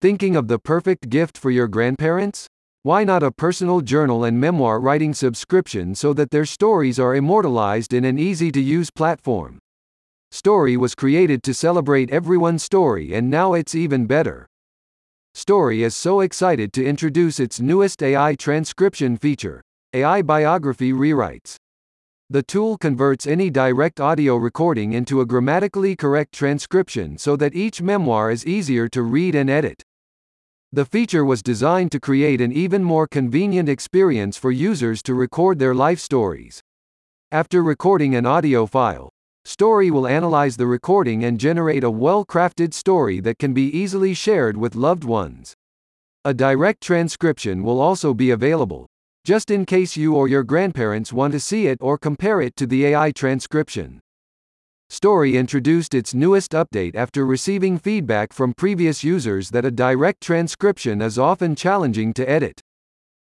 Thinking of the perfect gift for your grandparents? Why not a personal journal and memoir writing subscription so that their stories are immortalized in an easy to use platform? Story was created to celebrate everyone's story and now it's even better. Story is so excited to introduce its newest AI transcription feature, AI Biography Rewrites. The tool converts any direct audio recording into a grammatically correct transcription so that each memoir is easier to read and edit. The feature was designed to create an even more convenient experience for users to record their life stories. After recording an audio file, Story will analyze the recording and generate a well crafted story that can be easily shared with loved ones. A direct transcription will also be available, just in case you or your grandparents want to see it or compare it to the AI transcription. Story introduced its newest update after receiving feedback from previous users that a direct transcription is often challenging to edit.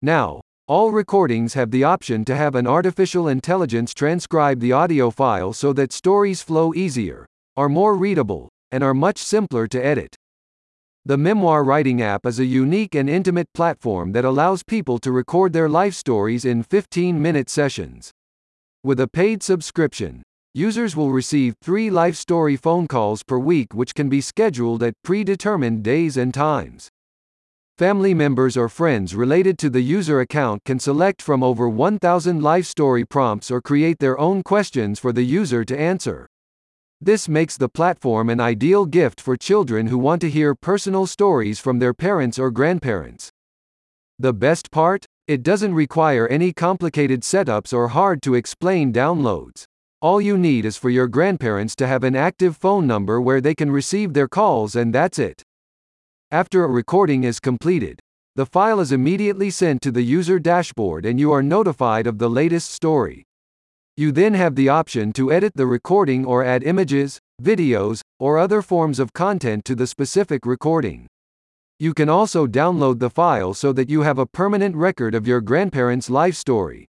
Now, all recordings have the option to have an artificial intelligence transcribe the audio file so that stories flow easier, are more readable, and are much simpler to edit. The Memoir Writing app is a unique and intimate platform that allows people to record their life stories in 15 minute sessions. With a paid subscription, users will receive three life story phone calls per week, which can be scheduled at predetermined days and times. Family members or friends related to the user account can select from over 1,000 life story prompts or create their own questions for the user to answer. This makes the platform an ideal gift for children who want to hear personal stories from their parents or grandparents. The best part? It doesn't require any complicated setups or hard to explain downloads. All you need is for your grandparents to have an active phone number where they can receive their calls, and that's it. After a recording is completed, the file is immediately sent to the user dashboard and you are notified of the latest story. You then have the option to edit the recording or add images, videos, or other forms of content to the specific recording. You can also download the file so that you have a permanent record of your grandparents' life story.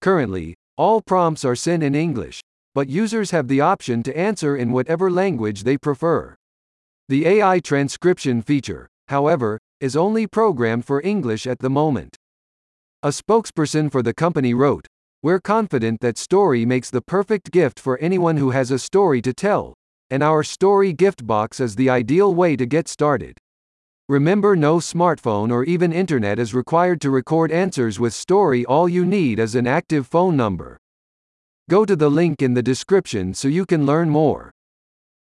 Currently, all prompts are sent in English, but users have the option to answer in whatever language they prefer. The AI transcription feature, however, is only programmed for English at the moment. A spokesperson for the company wrote, We're confident that Story makes the perfect gift for anyone who has a story to tell, and our Story gift box is the ideal way to get started. Remember, no smartphone or even internet is required to record answers with Story, all you need is an active phone number. Go to the link in the description so you can learn more.